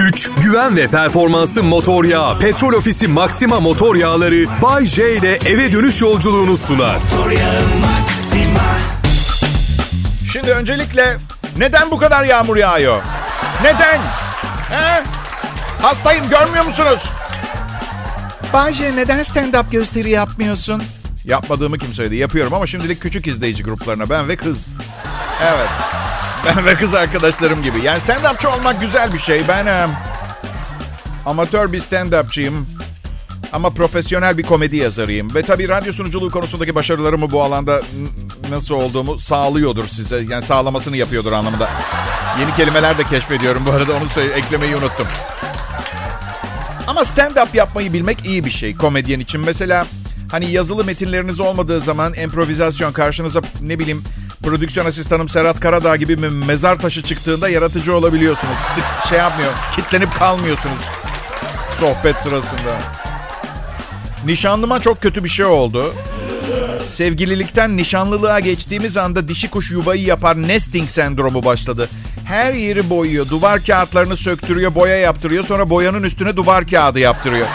güç, güven ve performansı motor yağı. Petrol Ofisi Maxima motor yağları Bay J ile eve dönüş yolculuğunu sunar. Şimdi öncelikle neden bu kadar yağmur yağıyor? Neden? He? Hastayım görmüyor musunuz? Bayce neden stand-up gösteri yapmıyorsun? Yapmadığımı kim söyledi? Yapıyorum ama şimdilik küçük izleyici gruplarına ben ve kız. Evet. Ben ve kız arkadaşlarım gibi. Yani stand-upçı olmak güzel bir şey. Ben e, amatör bir stand-upçıyım. Ama profesyonel bir komedi yazarıyım. Ve tabii radyo sunuculuğu konusundaki başarılarımı bu alanda nasıl olduğumu sağlıyordur size. Yani sağlamasını yapıyordur anlamında. Yeni kelimeler de keşfediyorum bu arada onu eklemeyi unuttum. Ama stand-up yapmayı bilmek iyi bir şey komedyen için. Mesela hani yazılı metinleriniz olmadığı zaman improvizasyon karşınıza ne bileyim prodüksiyon asistanım Serhat Karadağ gibi mezar taşı çıktığında yaratıcı olabiliyorsunuz. Sık şey yapmıyor, kitlenip kalmıyorsunuz sohbet sırasında. Nişanlıma çok kötü bir şey oldu. Sevgililikten nişanlılığa geçtiğimiz anda dişi kuş yuvayı yapar nesting sendromu başladı. Her yeri boyuyor, duvar kağıtlarını söktürüyor, boya yaptırıyor. Sonra boyanın üstüne duvar kağıdı yaptırıyor.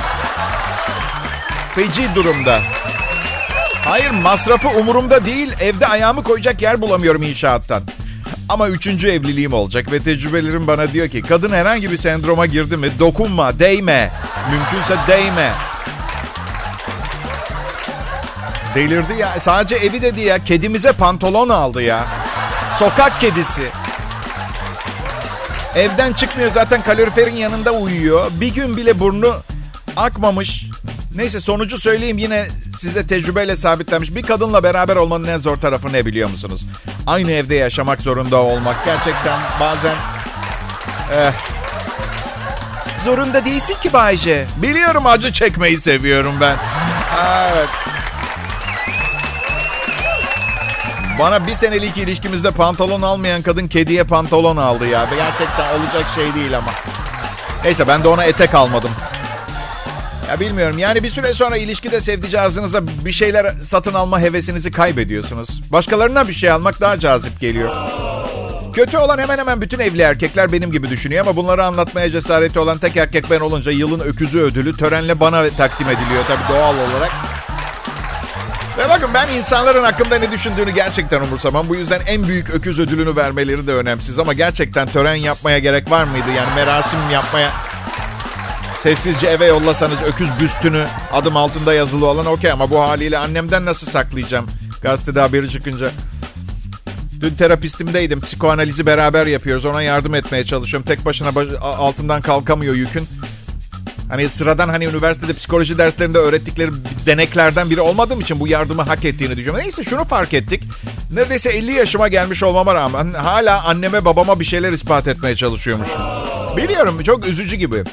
Feci durumda. Hayır masrafı umurumda değil. Evde ayağımı koyacak yer bulamıyorum inşaattan. Ama üçüncü evliliğim olacak ve tecrübelerim bana diyor ki kadın herhangi bir sendroma girdi mi dokunma, değme. Mümkünse değme. Delirdi ya. Sadece evi dedi ya. Kedimize pantolon aldı ya. Sokak kedisi. Evden çıkmıyor zaten kaloriferin yanında uyuyor. Bir gün bile burnu akmamış. Neyse sonucu söyleyeyim yine size tecrübeyle sabitlenmiş. Bir kadınla beraber olmanın en zor tarafı ne biliyor musunuz? Aynı evde yaşamak zorunda olmak. Gerçekten bazen... Eh, zorunda değilsin ki Bayce. Biliyorum acı çekmeyi seviyorum ben. Evet. Bana bir senelik ilişkimizde pantolon almayan kadın kediye pantolon aldı ya. Gerçekten olacak şey değil ama. Neyse ben de ona etek almadım. Ya bilmiyorum yani bir süre sonra ilişkide sevdicazınıza bir şeyler satın alma hevesinizi kaybediyorsunuz. Başkalarına bir şey almak daha cazip geliyor. Kötü olan hemen hemen bütün evli erkekler benim gibi düşünüyor ama bunları anlatmaya cesareti olan tek erkek ben olunca yılın öküzü ödülü törenle bana takdim ediliyor tabii doğal olarak. Ve bakın ben insanların hakkında ne düşündüğünü gerçekten umursamam. Bu yüzden en büyük öküz ödülünü vermeleri de önemsiz. Ama gerçekten tören yapmaya gerek var mıydı? Yani merasim yapmaya... Sessizce eve yollasanız öküz büstünü adım altında yazılı olan okey. Ama bu haliyle annemden nasıl saklayacağım? Gazetede haberi çıkınca. Dün terapistimdeydim. Psikoanalizi beraber yapıyoruz. Ona yardım etmeye çalışıyorum. Tek başına baş- altından kalkamıyor yükün. Hani sıradan hani üniversitede psikoloji derslerinde öğrettikleri deneklerden biri olmadığım için bu yardımı hak ettiğini düşünüyorum. Neyse şunu fark ettik. Neredeyse 50 yaşıma gelmiş olmama rağmen hala anneme babama bir şeyler ispat etmeye çalışıyormuşum. Biliyorum çok üzücü gibi.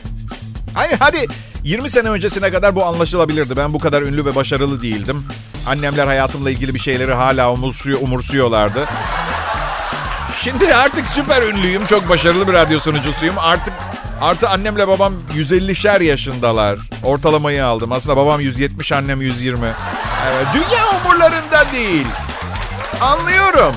Hayır hadi 20 sene öncesine kadar bu anlaşılabilirdi. Ben bu kadar ünlü ve başarılı değildim. Annemler hayatımla ilgili bir şeyleri hala umursuyor, umursuyorlardı. Şimdi artık süper ünlüyüm. Çok başarılı bir radyo sunucusuyum. Artık artı annemle babam 150'şer yaşındalar. Ortalamayı aldım. Aslında babam 170, annem 120. Evet, dünya umurlarında değil. Anlıyorum.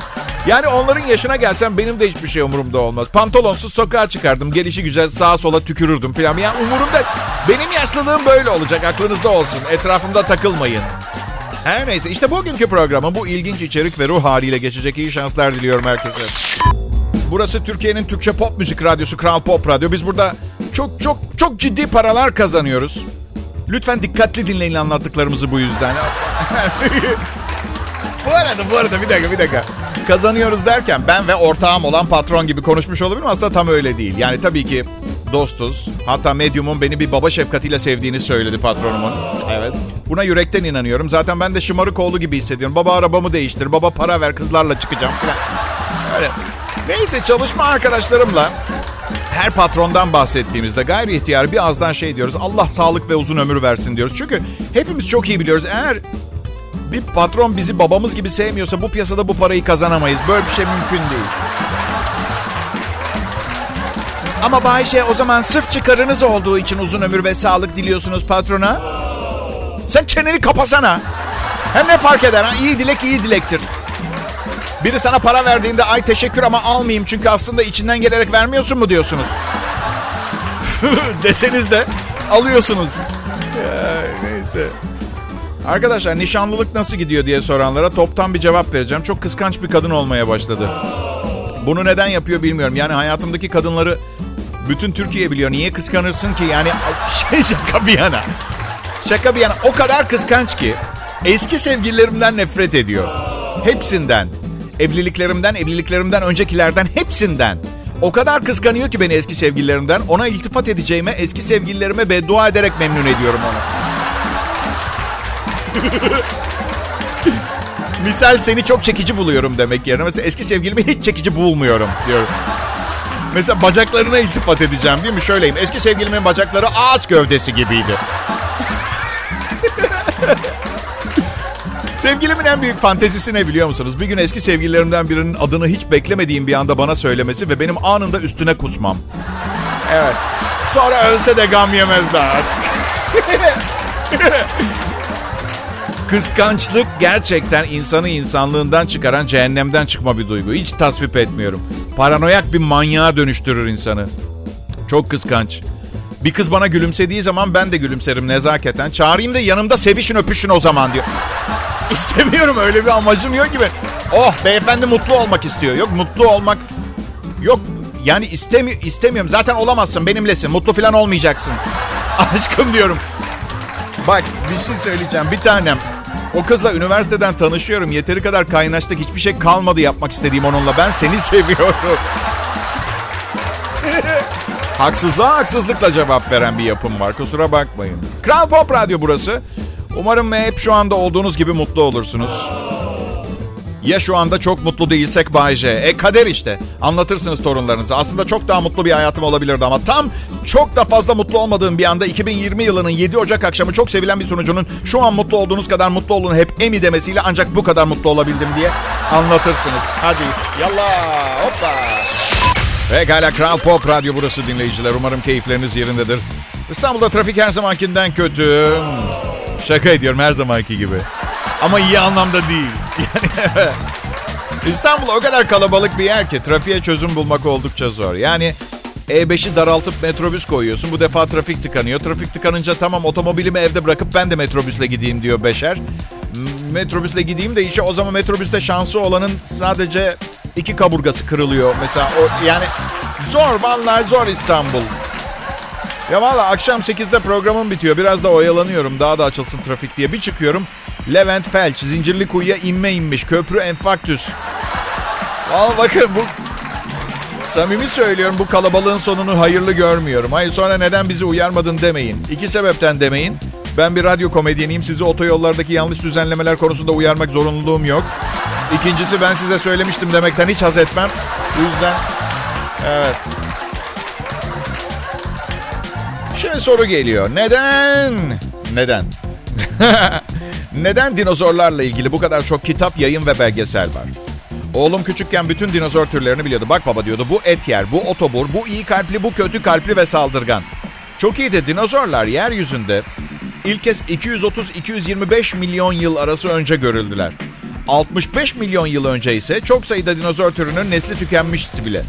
Yani onların yaşına gelsem benim de hiçbir şey umurumda olmaz. Pantolonsuz sokağa çıkardım. Gelişi güzel sağa sola tükürürdüm falan. Yani umurumda. Benim yaşlılığım böyle olacak. Aklınızda olsun. Etrafımda takılmayın. Her neyse işte bugünkü programın bu ilginç içerik ve ruh haliyle geçecek iyi şanslar diliyorum herkese. Burası Türkiye'nin Türkçe pop müzik radyosu Kral Pop Radyo. Biz burada çok çok çok ciddi paralar kazanıyoruz. Lütfen dikkatli dinleyin anlattıklarımızı bu yüzden. bu arada bu arada bir dakika bir dakika. Kazanıyoruz derken ben ve ortağım olan patron gibi konuşmuş olabilirim aslında tam öyle değil. Yani tabii ki dostuz. Hatta medyumun beni bir baba şefkatiyle sevdiğini söyledi patronumun. Evet. Buna yürekten inanıyorum. Zaten ben de şımarık oğlu gibi hissediyorum. Baba arabamı değiştir, baba para ver kızlarla çıkacağım falan. Öyle. Neyse çalışma arkadaşlarımla her patrondan bahsettiğimizde gayri ihtiyar bir azdan şey diyoruz. Allah sağlık ve uzun ömür versin diyoruz. Çünkü hepimiz çok iyi biliyoruz. Eğer bir patron bizi babamız gibi sevmiyorsa bu piyasada bu parayı kazanamayız. Böyle bir şey mümkün değil. Ama Bayşe o zaman sırf çıkarınız olduğu için uzun ömür ve sağlık diliyorsunuz patrona. Sen çeneni kapasana. Hem ne fark eder ha? İyi dilek iyi dilektir. Biri sana para verdiğinde ay teşekkür ama almayayım çünkü aslında içinden gelerek vermiyorsun mu diyorsunuz? deseniz de alıyorsunuz. Ya, neyse. Arkadaşlar nişanlılık nasıl gidiyor diye soranlara toptan bir cevap vereceğim. Çok kıskanç bir kadın olmaya başladı. Bunu neden yapıyor bilmiyorum. Yani hayatımdaki kadınları bütün Türkiye biliyor. Niye kıskanırsın ki? Yani şey şaka bir yana. Şaka bir yana. O kadar kıskanç ki eski sevgililerimden nefret ediyor. Hepsinden. Evliliklerimden, evliliklerimden öncekilerden hepsinden. O kadar kıskanıyor ki beni eski sevgililerimden. Ona iltifat edeceğime eski sevgililerime beddua ederek memnun ediyorum onu. Misal seni çok çekici buluyorum demek yerine. Mesela eski sevgilimi hiç çekici bulmuyorum diyorum. Mesela bacaklarına iltifat edeceğim değil mi? Şöyleyim. Eski sevgilimin bacakları ağaç gövdesi gibiydi. Sevgilimin en büyük fantezisi ne biliyor musunuz? Bir gün eski sevgililerimden birinin adını hiç beklemediğim bir anda bana söylemesi ve benim anında üstüne kusmam. Evet. Sonra ölse de gam yemezler. Kıskançlık gerçekten insanı insanlığından çıkaran cehennemden çıkma bir duygu. Hiç tasvip etmiyorum. Paranoyak bir manyağa dönüştürür insanı. Çok kıskanç. Bir kız bana gülümsediği zaman ben de gülümserim nezaketen. Çağırayım da yanımda sevişin öpüşün o zaman diyor. İstemiyorum öyle bir amacım yok gibi. Oh beyefendi mutlu olmak istiyor. Yok mutlu olmak yok yani istemi istemiyorum. Zaten olamazsın benimlesin. Mutlu falan olmayacaksın. Aşkım diyorum. Bak bir şey söyleyeceğim. Bir tanem. O kızla üniversiteden tanışıyorum. Yeteri kadar kaynaştık. Hiçbir şey kalmadı yapmak istediğim onunla. Ben seni seviyorum. Haksızlığa haksızlıkla cevap veren bir yapım var. Kusura bakmayın. Kral Pop Radyo burası. Umarım hep şu anda olduğunuz gibi mutlu olursunuz. Ya şu anda çok mutlu değilsek Bay. E kader işte. Anlatırsınız torunlarınıza. Aslında çok daha mutlu bir hayatım olabilirdi ama tam çok da fazla mutlu olmadığım bir anda 2020 yılının 7 Ocak akşamı çok sevilen bir sunucunun şu an mutlu olduğunuz kadar mutlu olun hep emi demesiyle ancak bu kadar mutlu olabildim diye anlatırsınız. Hadi yallah hoppa. Pekala Kral Pop Radyo burası dinleyiciler. Umarım keyifleriniz yerindedir. İstanbul'da trafik her zamankinden kötü. Şaka ediyorum her zamanki gibi. Ama iyi anlamda değil. Yani İstanbul o kadar kalabalık bir yer ki trafiğe çözüm bulmak oldukça zor. Yani E5'i daraltıp metrobüs koyuyorsun. Bu defa trafik tıkanıyor. Trafik tıkanınca tamam otomobilimi evde bırakıp ben de metrobüsle gideyim diyor Beşer. Metrobüsle gideyim de işe o zaman metrobüste şansı olanın sadece iki kaburgası kırılıyor. Mesela o yani zor vallahi zor İstanbul. Ya valla akşam 8'de programım bitiyor. Biraz da oyalanıyorum. Daha da açılsın trafik diye. Bir çıkıyorum. Levent Felç zincirli kuyuya inme inmiş. Köprü enfarktüs. Valla bakın bu... Samimi söylüyorum bu kalabalığın sonunu hayırlı görmüyorum. Hayır sonra neden bizi uyarmadın demeyin. İki sebepten demeyin. Ben bir radyo komedyeniyim. Sizi otoyollardaki yanlış düzenlemeler konusunda uyarmak zorunluluğum yok. İkincisi ben size söylemiştim demekten hiç haz etmem. O yüzden... Evet. Şimdi soru geliyor. Neden? Neden? Neden dinozorlarla ilgili bu kadar çok kitap, yayın ve belgesel var? Oğlum küçükken bütün dinozor türlerini biliyordu. Bak baba diyordu bu et yer, bu otobur, bu iyi kalpli, bu kötü kalpli ve saldırgan. Çok iyi de dinozorlar yeryüzünde ilk kez 230-225 milyon yıl arası önce görüldüler. 65 milyon yıl önce ise çok sayıda dinozor türünün nesli tükenmişti bile.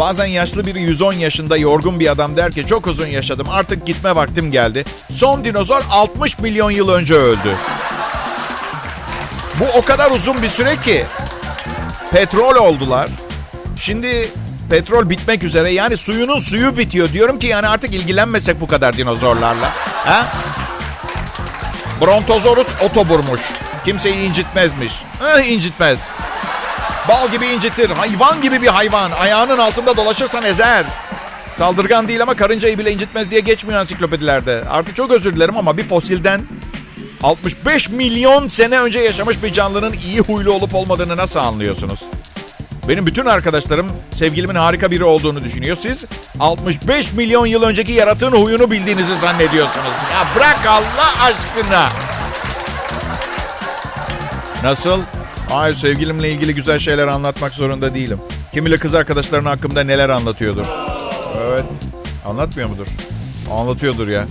Bazen yaşlı biri 110 yaşında yorgun bir adam der ki çok uzun yaşadım artık gitme vaktim geldi. Son dinozor 60 milyon yıl önce öldü. Bu o kadar uzun bir süre ki petrol oldular. Şimdi petrol bitmek üzere yani suyunun suyu bitiyor. Diyorum ki yani artık ilgilenmesek bu kadar dinozorlarla. Ha? Brontosaurus otoburmuş. Kimseyi incitmezmiş. Eh, incitmez. Bal gibi incitir. Hayvan gibi bir hayvan. Ayağının altında dolaşırsan ezer. Saldırgan değil ama karıncayı bile incitmez diye geçmiyor ansiklopedilerde. Artık çok özür dilerim ama bir fosilden 65 milyon sene önce yaşamış bir canlının iyi huylu olup olmadığını nasıl anlıyorsunuz? Benim bütün arkadaşlarım sevgilimin harika biri olduğunu düşünüyor. Siz 65 milyon yıl önceki yaratığın huyunu bildiğinizi zannediyorsunuz. Ya bırak Allah aşkına. Nasıl? Hayır sevgilimle ilgili güzel şeyler anlatmak zorunda değilim. Kim bilir kız arkadaşların hakkında neler anlatıyordur. Evet. Anlatmıyor mudur? Anlatıyordur ya.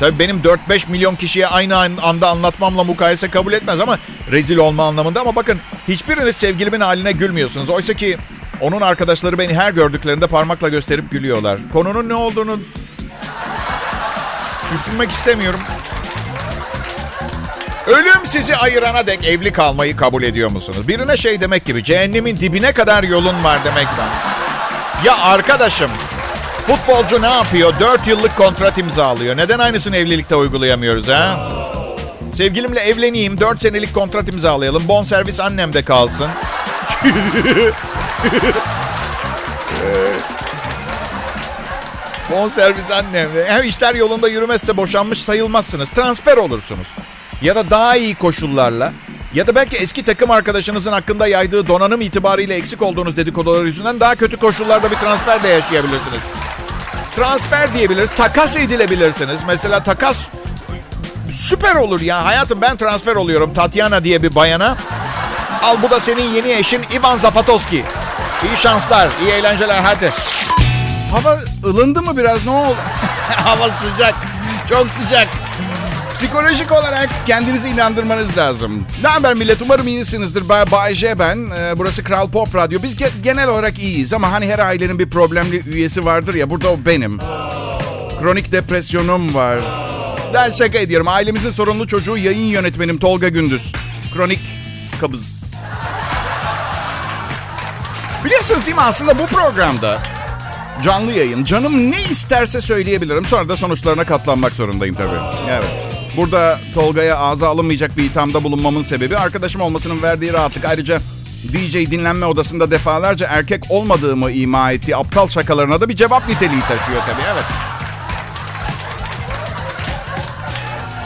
Tabii benim 4-5 milyon kişiye aynı anda anlatmamla mukayese kabul etmez ama rezil olma anlamında. Ama bakın hiçbiriniz sevgilimin haline gülmüyorsunuz. Oysa ki Onun arkadaşları beni her gördüklerinde parmakla gösterip gülüyorlar. Konunun ne olduğunu düşünmek istemiyorum. Ölüm sizi ayırana dek evli kalmayı kabul ediyor musunuz? Birine şey demek gibi cehennemin dibine kadar yolun var demekten. Ya arkadaşım futbolcu ne yapıyor? 4 yıllık kontrat imzalıyor. Neden aynısını evlilikte uygulayamıyoruz ha? Sevgilimle evleneyim, 4 senelik kontrat imzalayalım. Bon servis annemde kalsın. bon servis annemde. Hem işler yolunda yürümezse boşanmış sayılmazsınız. Transfer olursunuz. Ya da daha iyi koşullarla ya da belki eski takım arkadaşınızın hakkında yaydığı donanım itibariyle eksik olduğunuz dedikodular yüzünden daha kötü koşullarda bir transfer de yaşayabilirsiniz. Transfer diyebiliriz, takas edilebilirsiniz. Mesela takas süper olur ya. Hayatım ben transfer oluyorum Tatiana diye bir bayana. Al bu da senin yeni eşin Ivan Zapatoski. İyi şanslar, iyi eğlenceler hadi. Hava ılındı mı biraz ne oldu? Hava sıcak, çok sıcak. Psikolojik olarak kendinizi inandırmanız lazım. Ne haber millet? Umarım iyisinizdir. Bay, Bay ben. Ee, burası Kral Pop Radyo. Biz ge- genel olarak iyiyiz ama hani her ailenin bir problemli üyesi vardır ya. Burada o benim. Kronik depresyonum var. Ben şaka ediyorum. Ailemizin sorunlu çocuğu yayın yönetmenim Tolga Gündüz. Kronik kabız. Biliyorsunuz değil mi aslında bu programda canlı yayın. Canım ne isterse söyleyebilirim. Sonra da sonuçlarına katlanmak zorundayım tabii. Evet. Burada Tolga'ya ağza alınmayacak bir ithamda bulunmamın sebebi arkadaşım olmasının verdiği rahatlık. Ayrıca DJ dinlenme odasında defalarca erkek olmadığımı ima ettiği aptal şakalarına da bir cevap niteliği taşıyor tabii. Evet.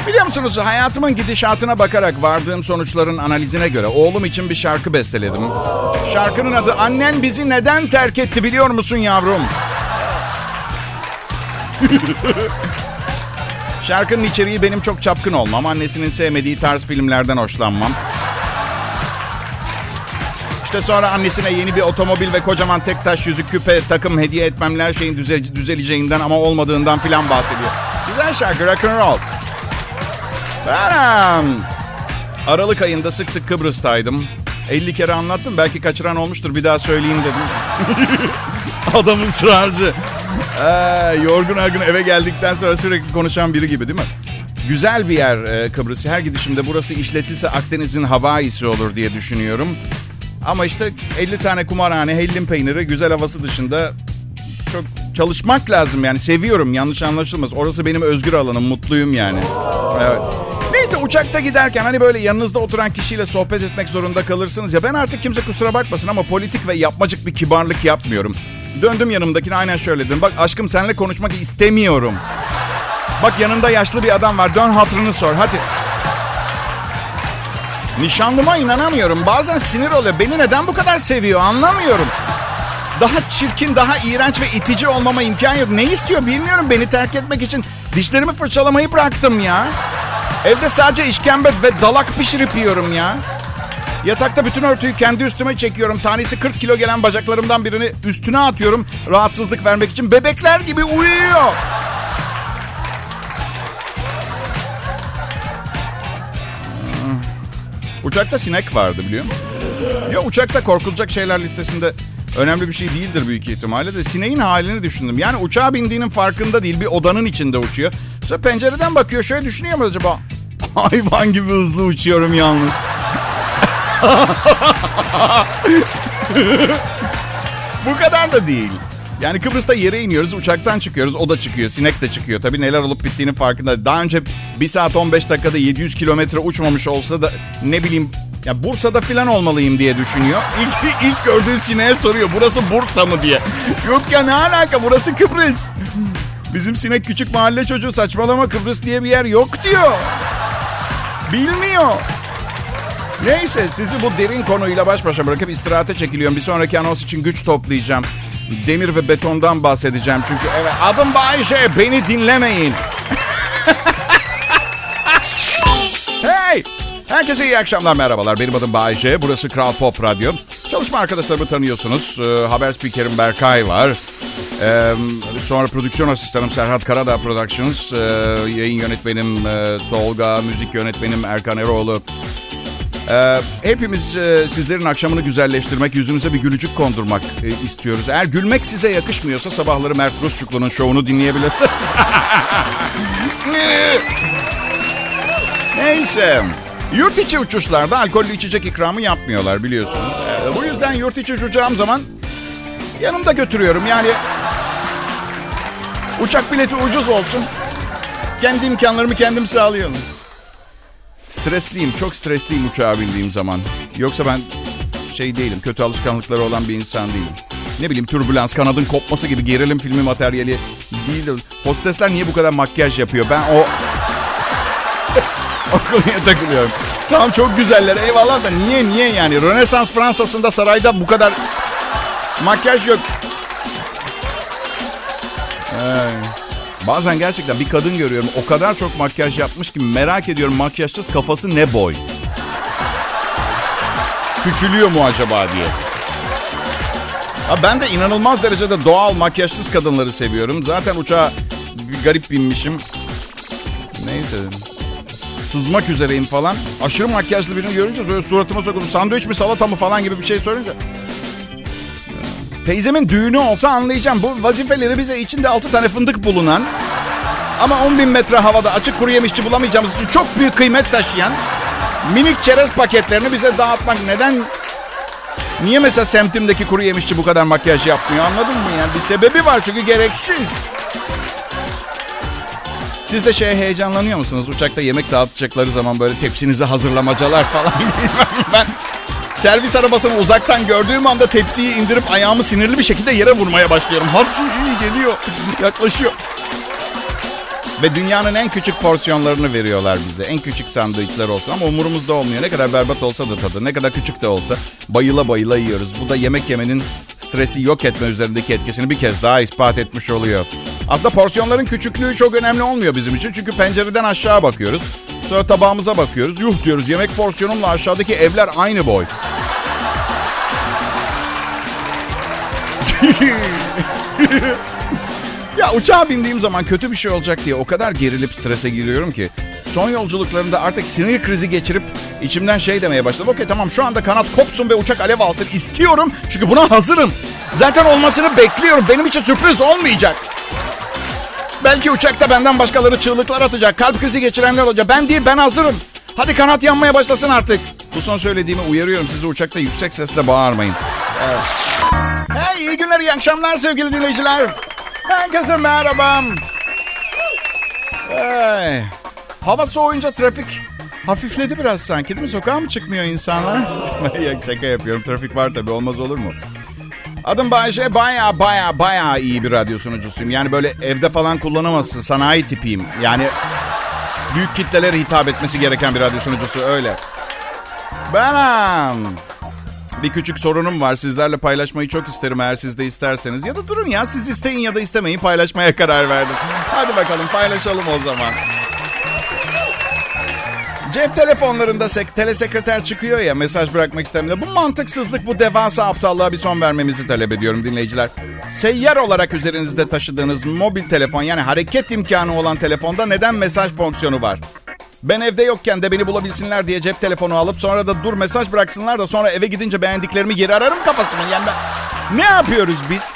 Biliyor musunuz hayatımın gidişatına bakarak vardığım sonuçların analizine göre oğlum için bir şarkı besteledim. Şarkının adı Annen bizi neden terk etti biliyor musun yavrum? Şarkının içeriği benim çok çapkın olmam, annesinin sevmediği tarz filmlerden hoşlanmam. İşte sonra annesine yeni bir otomobil ve kocaman tek taş yüzük küpe takım hediye etmemle her şeyin düze- düzeleceğinden ama olmadığından filan bahsediyor. Güzel şarkı rock and roll. Benim. Aralık ayında sık sık Kıbrıs'taydım. 50 kere anlattım. Belki kaçıran olmuştur. Bir daha söyleyeyim dedim. Adam ısrarcı. Ee, yorgun argın eve geldikten sonra sürekli konuşan biri gibi değil mi? Güzel bir yer e, Kıbrıs. Her gidişimde burası işletilse Akdeniz'in Hawaii'si olur diye düşünüyorum. Ama işte 50 tane kumarhane, hellim peyniri, güzel havası dışında çok çalışmak lazım yani. Seviyorum yanlış anlaşılmaz. Orası benim özgür alanım, mutluyum yani. Evet. Neyse uçakta giderken hani böyle yanınızda oturan kişiyle sohbet etmek zorunda kalırsınız ya. Ben artık kimse kusura bakmasın ama politik ve yapmacık bir kibarlık yapmıyorum. Döndüm yanımdakine aynen şöyle dedim. Bak aşkım seninle konuşmak istemiyorum. Bak yanında yaşlı bir adam var. Dön hatırını sor hadi. Nişanlıma inanamıyorum. Bazen sinir oluyor. Beni neden bu kadar seviyor anlamıyorum. Daha çirkin, daha iğrenç ve itici olmama imkan yok. Ne istiyor bilmiyorum beni terk etmek için. Dişlerimi fırçalamayı bıraktım ya. Evde sadece işkembe ve dalak pişirip yiyorum ya. Yatakta bütün örtüyü kendi üstüme çekiyorum. Tanesi 40 kilo gelen bacaklarımdan birini üstüne atıyorum. Rahatsızlık vermek için. Bebekler gibi uyuyor. Hmm. Uçakta sinek vardı biliyor musun? Ya uçakta korkulacak şeyler listesinde önemli bir şey değildir büyük ihtimalle de sineğin halini düşündüm. Yani uçağa bindiğinin farkında değil bir odanın içinde uçuyor. Sonra pencereden bakıyor şöyle düşünüyor mu acaba? Hayvan gibi hızlı uçuyorum yalnız. Bu kadar da değil. Yani Kıbrıs'ta yere iniyoruz, uçaktan çıkıyoruz, o da çıkıyor, sinek de çıkıyor. Tabii neler olup bittiğinin farkında. Daha önce 1 saat 15 dakikada 700 kilometre uçmamış olsa da ne bileyim ya Bursa'da filan olmalıyım diye düşünüyor. İlk, ilk gördüğü sineğe soruyor burası Bursa mı diye. Yok ya ne alaka burası Kıbrıs. Bizim sinek küçük mahalle çocuğu saçmalama Kıbrıs diye bir yer yok diyor. Bilmiyor. Neyse sizi bu derin konuyla baş başa bırakıp istirahate çekiliyorum. Bir sonraki anons için güç toplayacağım. Demir ve betondan bahsedeceğim çünkü evet adım Bayşe beni dinlemeyin. hey! Herkese iyi akşamlar merhabalar. Benim adım Bayşe. Burası Kral Pop Radyo. Çalışma arkadaşlarımı tanıyorsunuz. Ee, haber spikerim Berkay var. Ee, sonra prodüksiyon asistanım Serhat Karadağ Productions. Ee, yayın yönetmenim e, Tolga, müzik yönetmenim Erkan Eroğlu. Ee, hepimiz e, sizlerin akşamını güzelleştirmek, yüzünüze bir gülücük kondurmak e, istiyoruz. Eğer gülmek size yakışmıyorsa sabahları Mert Rusçuklu'nun şovunu dinleyebilirsiniz. Neyse. Yurt içi uçuşlarda alkollü içecek ikramı yapmıyorlar biliyorsunuz. Ee, bu yüzden yurt içi uçacağım zaman yanımda götürüyorum. Yani uçak bileti ucuz olsun. Kendi imkanlarımı kendim sağlıyorum. Stresliyim, çok stresliyim uçağa bindiğim zaman. Yoksa ben şey değilim, kötü alışkanlıkları olan bir insan değilim. Ne bileyim türbülans, kanadın kopması gibi gerilim filmi materyali değil. Hostesler niye bu kadar makyaj yapıyor? Ben o... o konuya takılıyorum. Tamam çok güzeller eyvallah da niye niye yani? Rönesans Fransa'sında sarayda bu kadar makyaj yok. Ay. Bazen gerçekten bir kadın görüyorum. O kadar çok makyaj yapmış ki merak ediyorum makyajsız kafası ne boy? Küçülüyor mu acaba diye. Ha ben de inanılmaz derecede doğal makyajsız kadınları seviyorum. Zaten uçağa bir garip binmişim. Neyse. Sızmak üzereyim falan. Aşırı makyajlı birini görünce böyle suratıma sokuldum. Sandviç mi salata mı falan gibi bir şey söyleyince. Teyzemin düğünü olsa anlayacağım. Bu vazifeleri bize içinde altı tane fındık bulunan ama 10 bin metre havada açık kuru yemişçi bulamayacağımız için çok büyük kıymet taşıyan minik çerez paketlerini bize dağıtmak. Neden? Niye mesela semtimdeki kuru yemişçi bu kadar makyaj yapmıyor anladın mı? Yani bir sebebi var çünkü gereksiz. Siz de şeye heyecanlanıyor musunuz? Uçakta yemek dağıtacakları zaman böyle tepsinizi hazırlamacalar falan. ben servis arabasını uzaktan gördüğüm anda tepsiyi indirip ayağımı sinirli bir şekilde yere vurmaya başlıyorum. Hapsi iyi geliyor. Yaklaşıyor. Ve dünyanın en küçük porsiyonlarını veriyorlar bize. En küçük sandviçler olsun ama umurumuzda olmuyor. Ne kadar berbat olsa da tadı, ne kadar küçük de olsa bayıla bayıla yiyoruz. Bu da yemek yemenin stresi yok etme üzerindeki etkisini bir kez daha ispat etmiş oluyor. Aslında porsiyonların küçüklüğü çok önemli olmuyor bizim için. Çünkü pencereden aşağı bakıyoruz. Sonra tabağımıza bakıyoruz. Yuh diyoruz yemek porsiyonumla aşağıdaki evler aynı boy. ya uçağa bindiğim zaman kötü bir şey olacak diye o kadar gerilip strese giriyorum ki. Son yolculuklarımda artık sinir krizi geçirip içimden şey demeye başladım. Okey tamam şu anda kanat kopsun ve uçak alev alsın istiyorum. Çünkü buna hazırım. Zaten olmasını bekliyorum. Benim için sürpriz olmayacak. Belki uçakta benden başkaları çığlıklar atacak. Kalp krizi geçirenler olacak. Ben değil ben hazırım. Hadi kanat yanmaya başlasın artık. Bu son söylediğimi uyarıyorum. Sizi uçakta yüksek sesle bağırmayın. Evet. İyi günler iyi akşamlar sevgili dinleyiciler. Herkese merhaba. Hey. Hava soğuyunca trafik hafifledi biraz sanki değil mi? Sokağa mı çıkmıyor insanlar? Şaka yapıyorum. Trafik var tabii olmaz olur mu? Adım Bayce. Baya baya baya iyi bir radyo sunucusuyum. Yani böyle evde falan kullanamazsın. Sanayi tipiyim. Yani büyük kitlelere hitap etmesi gereken bir radyo sunucusu öyle. Benim. Bir küçük sorunum var. Sizlerle paylaşmayı çok isterim eğer siz de isterseniz. Ya da durun ya siz isteyin ya da istemeyin paylaşmaya karar verdim. Hadi bakalım paylaşalım o zaman. Cep telefonlarında sek telesekreter çıkıyor ya mesaj bırakmak istemiyor. Bu mantıksızlık, bu devasa aptallığa bir son vermemizi talep ediyorum dinleyiciler. Seyyar olarak üzerinizde taşıdığınız mobil telefon yani hareket imkanı olan telefonda neden mesaj fonksiyonu var? Ben evde yokken de beni bulabilsinler diye cep telefonu alıp sonra da dur mesaj bıraksınlar da sonra eve gidince beğendiklerimi geri ararım kafasını. Yani ben... Ne yapıyoruz biz?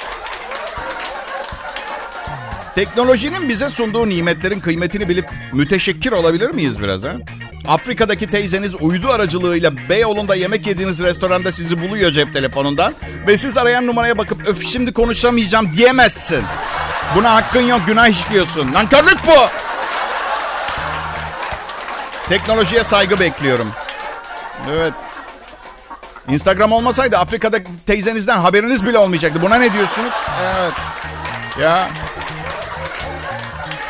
Teknolojinin bize sunduğu nimetlerin kıymetini bilip müteşekkir olabilir miyiz biraz ha? Afrika'daki teyzeniz uydu aracılığıyla Beyoğlu'nda yemek yediğiniz restoranda sizi buluyor cep telefonundan ve siz arayan numaraya bakıp öf şimdi konuşamayacağım diyemezsin. Buna hakkın yok günah işliyorsun. Nankörlük bu. Teknolojiye saygı bekliyorum. Evet. Instagram olmasaydı Afrika'da teyzenizden haberiniz bile olmayacaktı. Buna ne diyorsunuz? Evet. Ya.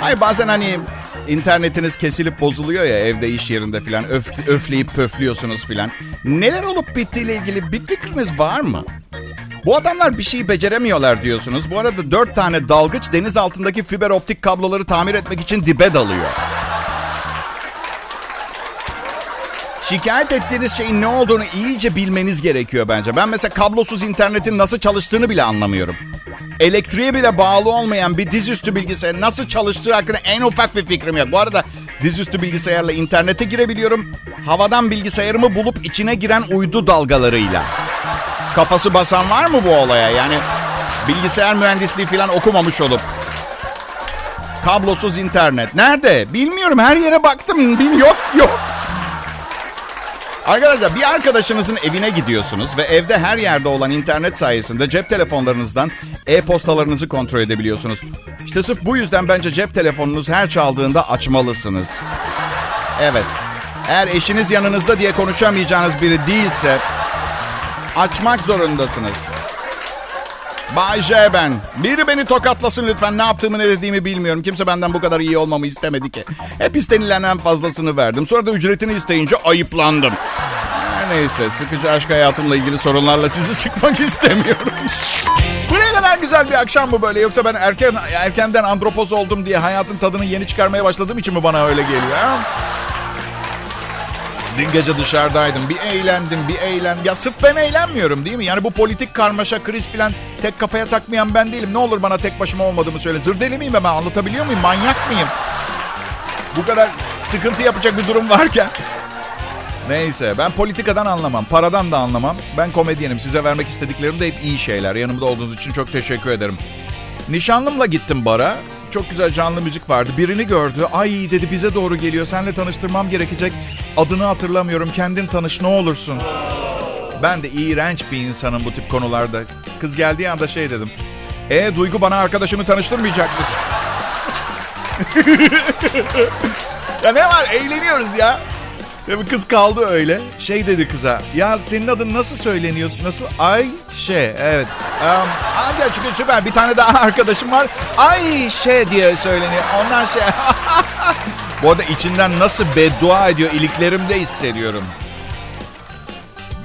Hayır bazen hani internetiniz kesilip bozuluyor ya evde iş yerinde filan öf, öfleyip pöflüyorsunuz filan. Neler olup bittiğiyle ilgili bir fikriniz var mı? Bu adamlar bir şeyi beceremiyorlar diyorsunuz. Bu arada dört tane dalgıç deniz altındaki fiber optik kabloları tamir etmek için dibe dalıyor. Şikayet ettiğiniz şeyin ne olduğunu iyice bilmeniz gerekiyor bence. Ben mesela kablosuz internetin nasıl çalıştığını bile anlamıyorum. Elektriğe bile bağlı olmayan bir dizüstü bilgisayar nasıl çalıştığı hakkında en ufak bir fikrim yok. Bu arada Dizüstü bilgisayarla internete girebiliyorum. Havadan bilgisayarımı bulup içine giren uydu dalgalarıyla. Kafası basan var mı bu olaya? Yani bilgisayar mühendisliği falan okumamış olup. Kablosuz internet. Nerede? Bilmiyorum. Her yere baktım. Bil yok yok. Arkadaşlar bir arkadaşınızın evine gidiyorsunuz ve evde her yerde olan internet sayesinde cep telefonlarınızdan e-postalarınızı kontrol edebiliyorsunuz. İşte sırf bu yüzden bence cep telefonunuz her çaldığında açmalısınız. Evet. Eğer eşiniz yanınızda diye konuşamayacağınız biri değilse açmak zorundasınız. Bay J ben. Biri beni tokatlasın lütfen. Ne yaptığımı ne dediğimi bilmiyorum. Kimse benden bu kadar iyi olmamı istemedi ki. Hep istenilenen fazlasını verdim. Sonra da ücretini isteyince ayıplandım. Neyse sıkıcı aşk hayatımla ilgili sorunlarla sizi sıkmak istemiyorum. bu ne kadar güzel bir akşam bu böyle. Yoksa ben erken erkenden andropoz oldum diye hayatın tadını yeni çıkarmaya başladığım için mi bana öyle geliyor? Ha? Dün gece dışarıdaydım. Bir eğlendim, bir eğlendim. Ya sırf ben eğlenmiyorum değil mi? Yani bu politik karmaşa, kriz falan tek kafaya takmayan ben değilim. Ne olur bana tek başıma olmadığımı söyle. Zırdeli miyim ben? Anlatabiliyor muyum? Manyak mıyım? Bu kadar sıkıntı yapacak bir durum varken. Neyse ben politikadan anlamam. Paradan da anlamam. Ben komedyenim. Size vermek istediklerim de hep iyi şeyler. Yanımda olduğunuz için çok teşekkür ederim. Nişanlımla gittim bara. Çok güzel canlı müzik vardı. Birini gördü. Ay dedi bize doğru geliyor. Seninle tanıştırmam gerekecek. Adını hatırlamıyorum. Kendin tanış ne olursun. Ben de iğrenç bir insanım bu tip konularda. Kız geldiği anda şey dedim. E Duygu bana arkadaşını tanıştırmayacak mısın? ya ne var eğleniyoruz ya. Tabii kız kaldı öyle. Şey dedi kıza. Ya senin adın nasıl söyleniyor? Nasıl? Ayşe. Evet. Um, hadi çünkü süper. Bir tane daha arkadaşım var. Ayşe diye söyleniyor. Ondan şey. Bu arada içinden nasıl beddua ediyor iliklerimde hissediyorum.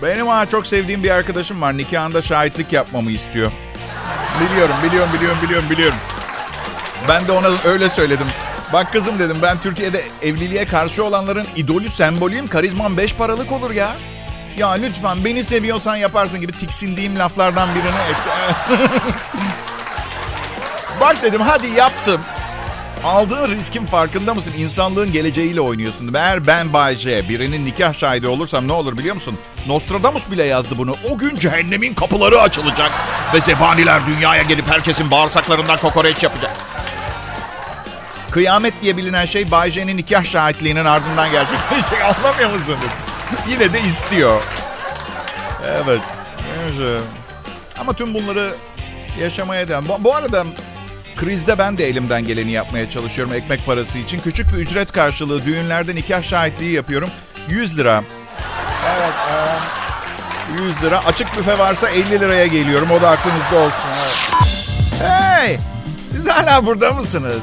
Benim ha çok sevdiğim bir arkadaşım var. Nikahında şahitlik yapmamı istiyor. Biliyorum, biliyorum, biliyorum, biliyorum, biliyorum. Ben de ona öyle söyledim. Bak kızım dedim ben Türkiye'de evliliğe karşı olanların idolü sembolüyüm. Karizmam beş paralık olur ya. Ya lütfen beni seviyorsan yaparsın gibi tiksindiğim laflardan birini etti. Bak dedim hadi yaptım. Aldığın riskin farkında mısın? İnsanlığın geleceğiyle oynuyorsun. Eğer ben Bay birinin nikah şahidi olursam ne olur biliyor musun? Nostradamus bile yazdı bunu. O gün cehennemin kapıları açılacak ve zebaniler dünyaya gelip herkesin bağırsaklarından kokoreç yapacak. Kıyamet diye bilinen şey Bay J'nin nikah şahitliğinin ardından gerçekleşecek. Anlamıyor musunuz? Yine de istiyor. Evet. Ama tüm bunları yaşamaya devam. Bu, bu arada krizde ben de elimden geleni yapmaya çalışıyorum ekmek parası için. Küçük bir ücret karşılığı düğünlerde nikah şahitliği yapıyorum. 100 lira. Evet. E, 100 lira. Açık büfe varsa 50 liraya geliyorum. O da aklınızda olsun. Evet. Hey! Siz hala burada mısınız?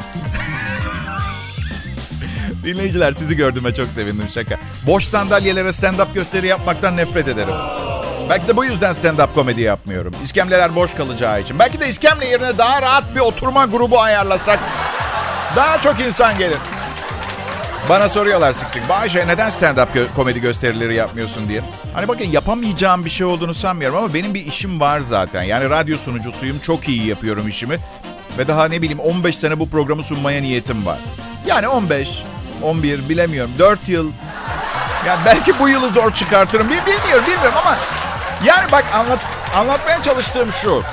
Dinleyiciler sizi gördüğüme çok sevindim şaka. Boş sandalyelere stand-up gösteri yapmaktan nefret ederim. Belki de bu yüzden stand-up komedi yapmıyorum. İskemleler boş kalacağı için. Belki de iskemle yerine daha rahat bir oturma grubu ayarlasak daha çok insan gelir. Bana soruyorlar sık sık. Bayşe neden stand-up komedi gösterileri yapmıyorsun diye. Hani bakın yapamayacağım bir şey olduğunu sanmıyorum ama benim bir işim var zaten. Yani radyo sunucusuyum. Çok iyi yapıyorum işimi. Ve daha ne bileyim 15 sene bu programı sunmaya niyetim var. Yani 15, 11 bilemiyorum. 4 yıl. Yani belki bu yılı zor çıkartırım. Bilmiyorum bilmiyorum ama yani bak anlat, anlatmaya çalıştığım şu.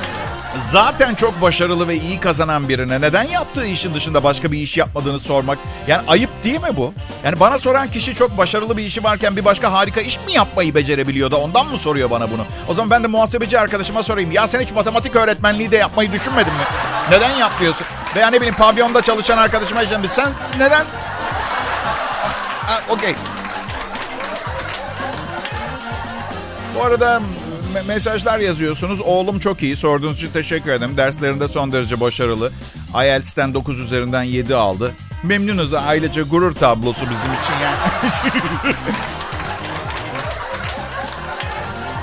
Zaten çok başarılı ve iyi kazanan birine neden yaptığı işin dışında başka bir iş yapmadığını sormak. Yani ayıp değil mi bu? Yani bana soran kişi çok başarılı bir işi varken bir başka harika iş mi yapmayı becerebiliyor da ondan mı soruyor bana bunu? O zaman ben de muhasebeci arkadaşıma sorayım. Ya sen hiç matematik öğretmenliği de yapmayı düşünmedin mi? Neden yapmıyorsun? Veya ne bileyim pavyonda çalışan arkadaşıma diyeceğim. Sen neden? Okey. Bu arada me- mesajlar yazıyorsunuz. Oğlum çok iyi. Sorduğunuz için teşekkür ederim. Derslerinde son derece başarılı. IELTS'ten 9 üzerinden 7 aldı. Memnunuz. Ailece gurur tablosu bizim için yani.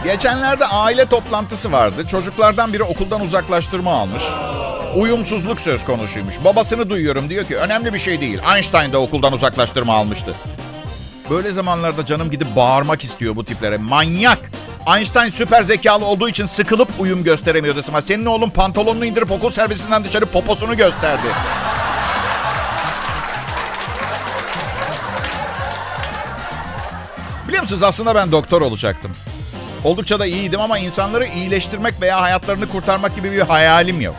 Geçenlerde aile toplantısı vardı. Çocuklardan biri okuldan uzaklaştırma almış. Uyumsuzluk söz konusuymuş. Babasını duyuyorum diyor ki önemli bir şey değil. Einstein de okuldan uzaklaştırma almıştı. Böyle zamanlarda canım gidip bağırmak istiyor bu tiplere. Manyak! Einstein süper zekalı olduğu için sıkılıp uyum gösteremiyordu. Ama senin oğlun pantolonunu indirip okul servisinden dışarı poposunu gösterdi. musunuz aslında ben doktor olacaktım. Oldukça da iyiydim ama insanları iyileştirmek veya hayatlarını kurtarmak gibi bir hayalim yok.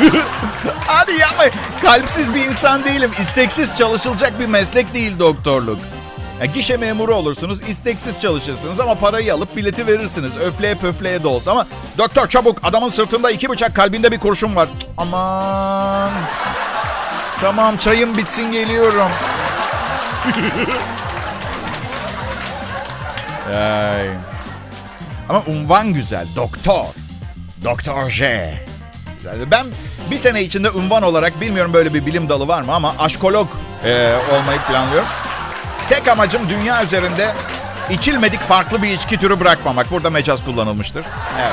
Hadi yapma. Kalpsiz bir insan değilim. İsteksiz çalışılacak bir meslek değil doktorluk. Ya gişe memuru olursunuz, isteksiz çalışırsınız ama parayı alıp bileti verirsiniz. Öfleye pöfleye de olsa ama... Doktor çabuk, adamın sırtında iki bıçak, kalbinde bir kurşun var. Aman... Tamam, çayım bitsin geliyorum. Ay. Ama unvan güzel, doktor. Doktor J. Ben bir sene içinde unvan olarak bilmiyorum böyle bir bilim dalı var mı ama aşkolog e, olmayı planlıyorum. Tek amacım dünya üzerinde içilmedik farklı bir içki türü bırakmamak. Burada mecaz kullanılmıştır. Evet.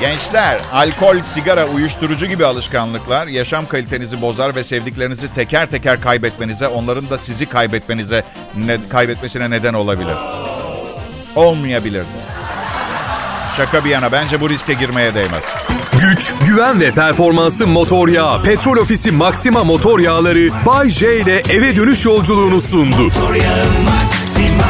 Gençler, alkol, sigara, uyuşturucu gibi alışkanlıklar yaşam kalitenizi bozar ve sevdiklerinizi teker teker kaybetmenize, onların da sizi kaybetmenize, ne, kaybetmesine neden olabilir. Olmayabilir. Şaka bir yana bence bu riske girmeye değmez. Güç, güven ve performansı motor yağı. Petrol Ofisi Maxima motor yağları Bay J ile eve dönüş yolculuğunu sundu. Motor yağı Maxima